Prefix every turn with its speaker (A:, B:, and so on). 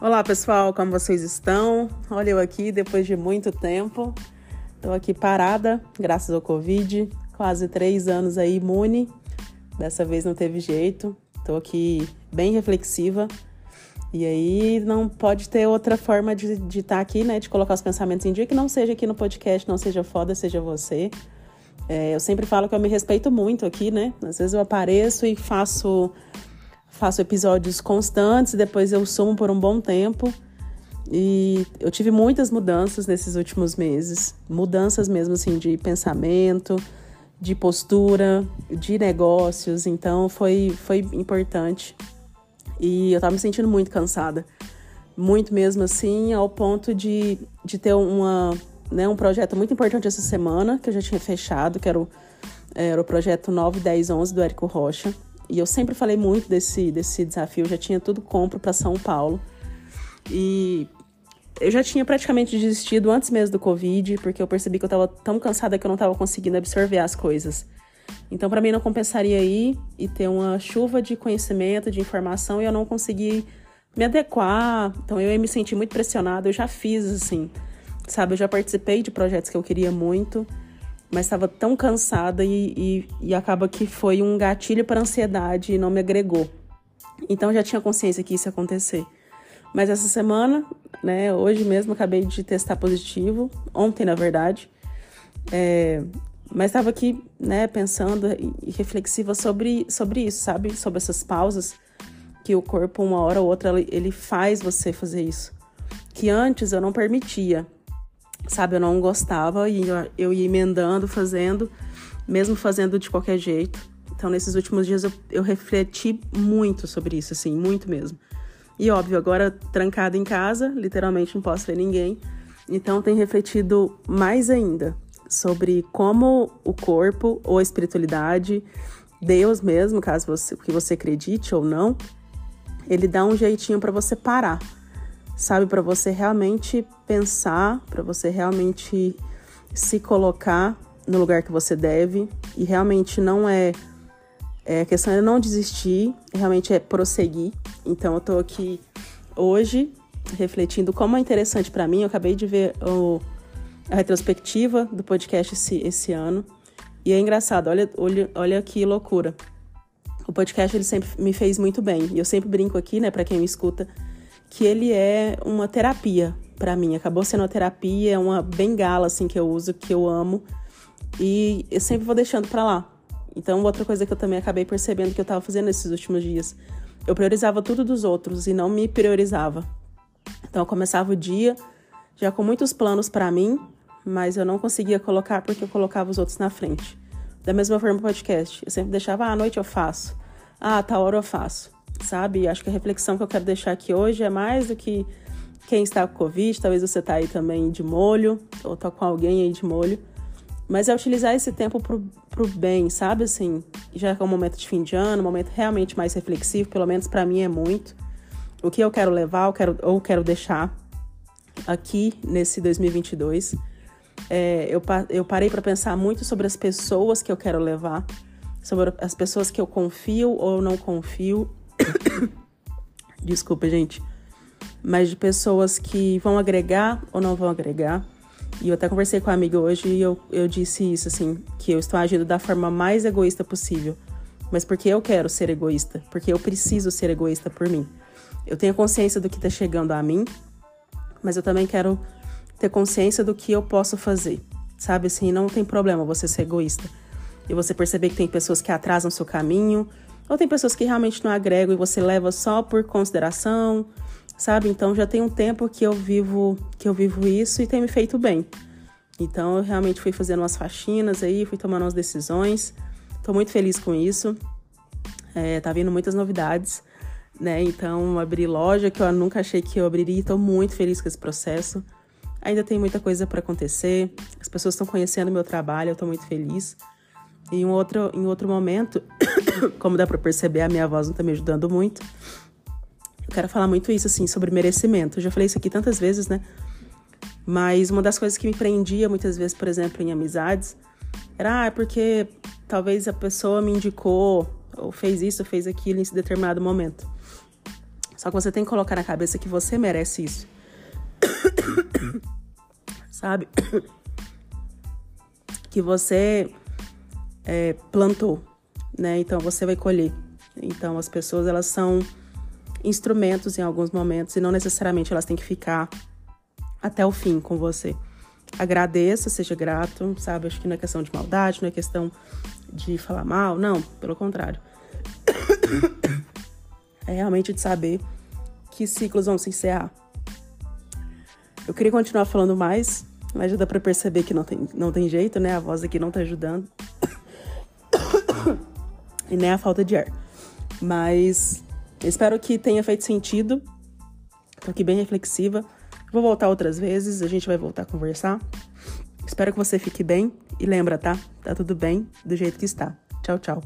A: Olá pessoal, como vocês estão? Olha eu aqui depois de muito tempo. Estou aqui parada, graças ao Covid, quase três anos aí imune. Dessa vez não teve jeito. Estou aqui bem reflexiva. E aí não pode ter outra forma de estar tá aqui, né? De colocar os pensamentos em dia que não seja aqui no podcast, não seja foda, seja você. É, eu sempre falo que eu me respeito muito aqui, né? Às vezes eu apareço e faço faço episódios constantes, depois eu sumo por um bom tempo. E eu tive muitas mudanças nesses últimos meses, mudanças mesmo assim de pensamento, de postura, de negócios, então foi foi importante. E eu tava me sentindo muito cansada. Muito mesmo assim, ao ponto de, de ter uma, né, um projeto muito importante essa semana, que eu já tinha fechado, que era o, era o projeto 9, 10, 11 do Érico Rocha. E eu sempre falei muito desse, desse desafio, eu já tinha tudo compro para São Paulo. E eu já tinha praticamente desistido antes mesmo do Covid, porque eu percebi que eu estava tão cansada que eu não estava conseguindo absorver as coisas. Então, para mim, não compensaria ir e ter uma chuva de conhecimento, de informação, e eu não conseguir me adequar. Então, eu me sentir muito pressionada. Eu já fiz, assim, sabe? Eu já participei de projetos que eu queria muito mas estava tão cansada e, e, e, acaba que foi um gatilho para ansiedade e não me agregou. Então já tinha consciência que isso ia acontecer. Mas essa semana, né, hoje mesmo acabei de testar positivo, ontem na verdade, é, mas estava aqui, né, pensando e reflexiva sobre, sobre isso, sabe? Sobre essas pausas que o corpo, uma hora ou outra, ele faz você fazer isso. Que antes eu não permitia sabe? Eu não gostava e eu ia emendando, fazendo, mesmo fazendo de qualquer jeito. Então, nesses últimos dias eu, eu refleti muito sobre isso, assim, muito mesmo. E óbvio, agora trancada em casa, literalmente não posso ver ninguém. Então, tenho refletido mais ainda sobre como o corpo ou a espiritualidade, Deus mesmo, caso você que você acredite ou não, ele dá um jeitinho para você parar sabe? Para você realmente pensar, para você realmente se colocar no lugar que você deve e realmente não é, é a questão é não desistir, realmente é prosseguir. Então eu tô aqui hoje refletindo como é interessante para mim. Eu acabei de ver o, a retrospectiva do podcast esse, esse ano e é engraçado. Olha, olha, olha que loucura. O podcast ele sempre me fez muito bem e eu sempre brinco aqui, né, para quem me escuta que ele é uma terapia para mim. Acabou sendo uma terapia, é uma bengala assim que eu uso, que eu amo e eu sempre vou deixando para lá. Então, outra coisa que eu também acabei percebendo que eu tava fazendo nesses últimos dias, eu priorizava tudo dos outros e não me priorizava. Então, eu começava o dia já com muitos planos para mim, mas eu não conseguia colocar porque eu colocava os outros na frente. Da mesma forma, o podcast. Eu sempre deixava, ah, à noite eu faço. Ah, tal hora eu faço sabe? Acho que a reflexão que eu quero deixar aqui hoje é mais do que quem está com Covid, talvez você está aí também de molho, ou está com alguém aí de molho, mas é utilizar esse tempo pro, pro bem, sabe? Assim, já que é um momento de fim de ano, um momento realmente mais reflexivo, pelo menos para mim é muito. O que eu quero levar, eu quero, ou quero deixar aqui nesse 2022. É, eu, eu parei para pensar muito sobre as pessoas que eu quero levar, sobre as pessoas que eu confio ou não confio, Desculpa, gente. Mas de pessoas que vão agregar ou não vão agregar. E eu até conversei com a amiga hoje e eu, eu disse isso, assim, que eu estou agindo da forma mais egoísta possível. Mas porque eu quero ser egoísta, porque eu preciso ser egoísta por mim. Eu tenho consciência do que está chegando a mim, mas eu também quero ter consciência do que eu posso fazer. Sabe assim, não tem problema você ser egoísta. E você perceber que tem pessoas que atrasam seu caminho, ou tem pessoas que realmente não agregam e você leva só por consideração, sabe? Então já tem um tempo que eu vivo que eu vivo isso e tem me feito bem. Então eu realmente fui fazendo umas faxinas aí, fui tomando umas decisões. Tô muito feliz com isso. É, tá vindo muitas novidades, né? Então abri loja que eu nunca achei que eu abriria. Tô muito feliz com esse processo. Ainda tem muita coisa para acontecer. As pessoas estão conhecendo meu trabalho, eu tô muito feliz. E em outro, em outro momento, como dá para perceber, a minha voz não tá me ajudando muito. Eu quero falar muito isso, assim, sobre merecimento. Eu já falei isso aqui tantas vezes, né? Mas uma das coisas que me prendia muitas vezes, por exemplo, em amizades, era, ah, é porque talvez a pessoa me indicou, ou fez isso, ou fez aquilo em determinado momento. Só que você tem que colocar na cabeça que você merece isso. Sabe? Que você é, plantou, né? Então você vai colher. Então as pessoas elas são instrumentos em alguns momentos e não necessariamente elas têm que ficar até o fim com você. Agradeça, seja grato, sabe? Acho que não é questão de maldade, não é questão de falar mal, não, pelo contrário. É realmente de saber que ciclos vão se encerrar. Eu queria continuar falando mais, mas já dá pra perceber que não tem, não tem jeito, né? A voz aqui não tá ajudando. E nem a falta de ar. Mas espero que tenha feito sentido. Tô aqui bem reflexiva. Vou voltar outras vezes, a gente vai voltar a conversar. Espero que você fique bem e lembra, tá? Tá tudo bem do jeito que está. Tchau, tchau.